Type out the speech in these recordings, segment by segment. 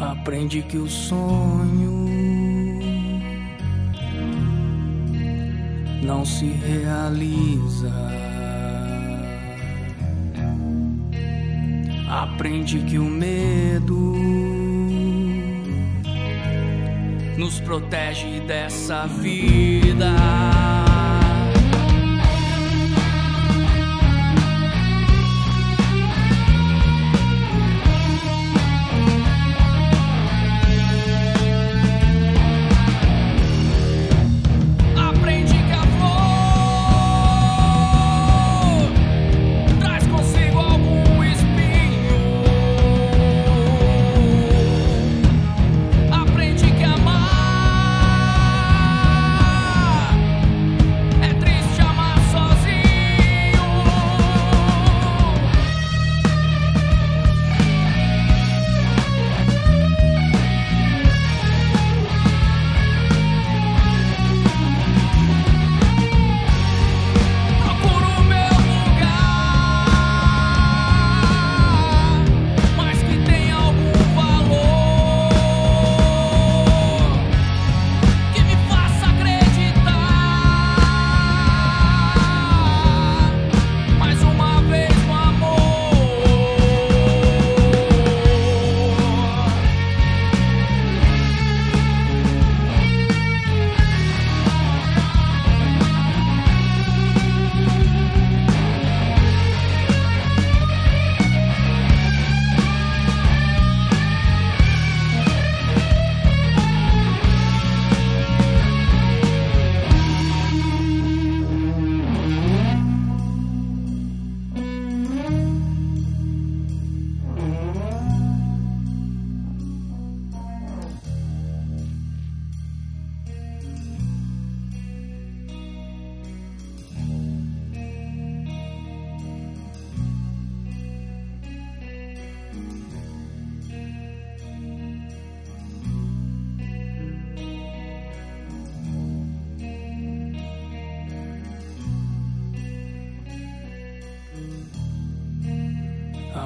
Aprende que o sonho não se realiza. Aprende que o medo nos protege dessa vida.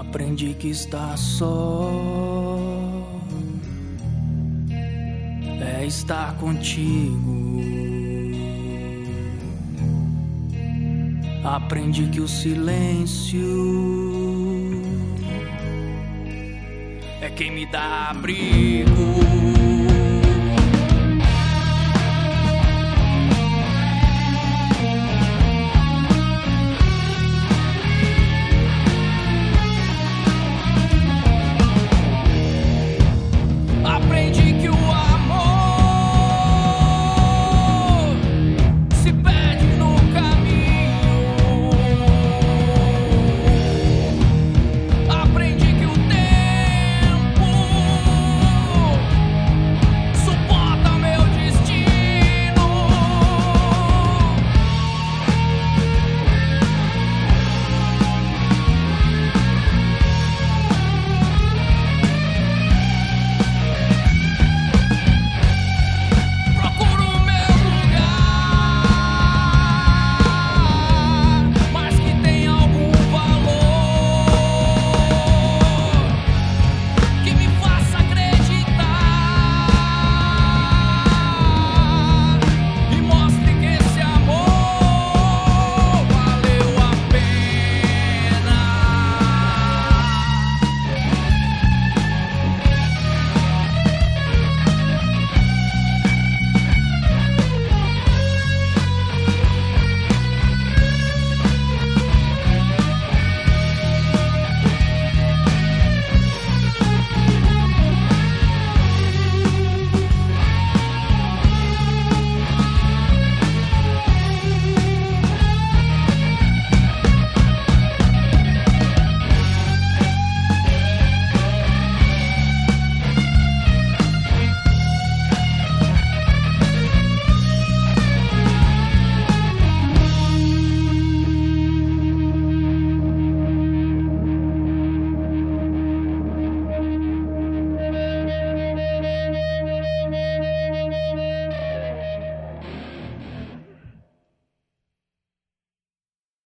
Aprende que estar só é estar contigo. Aprende que o silêncio é quem me dá abrigo.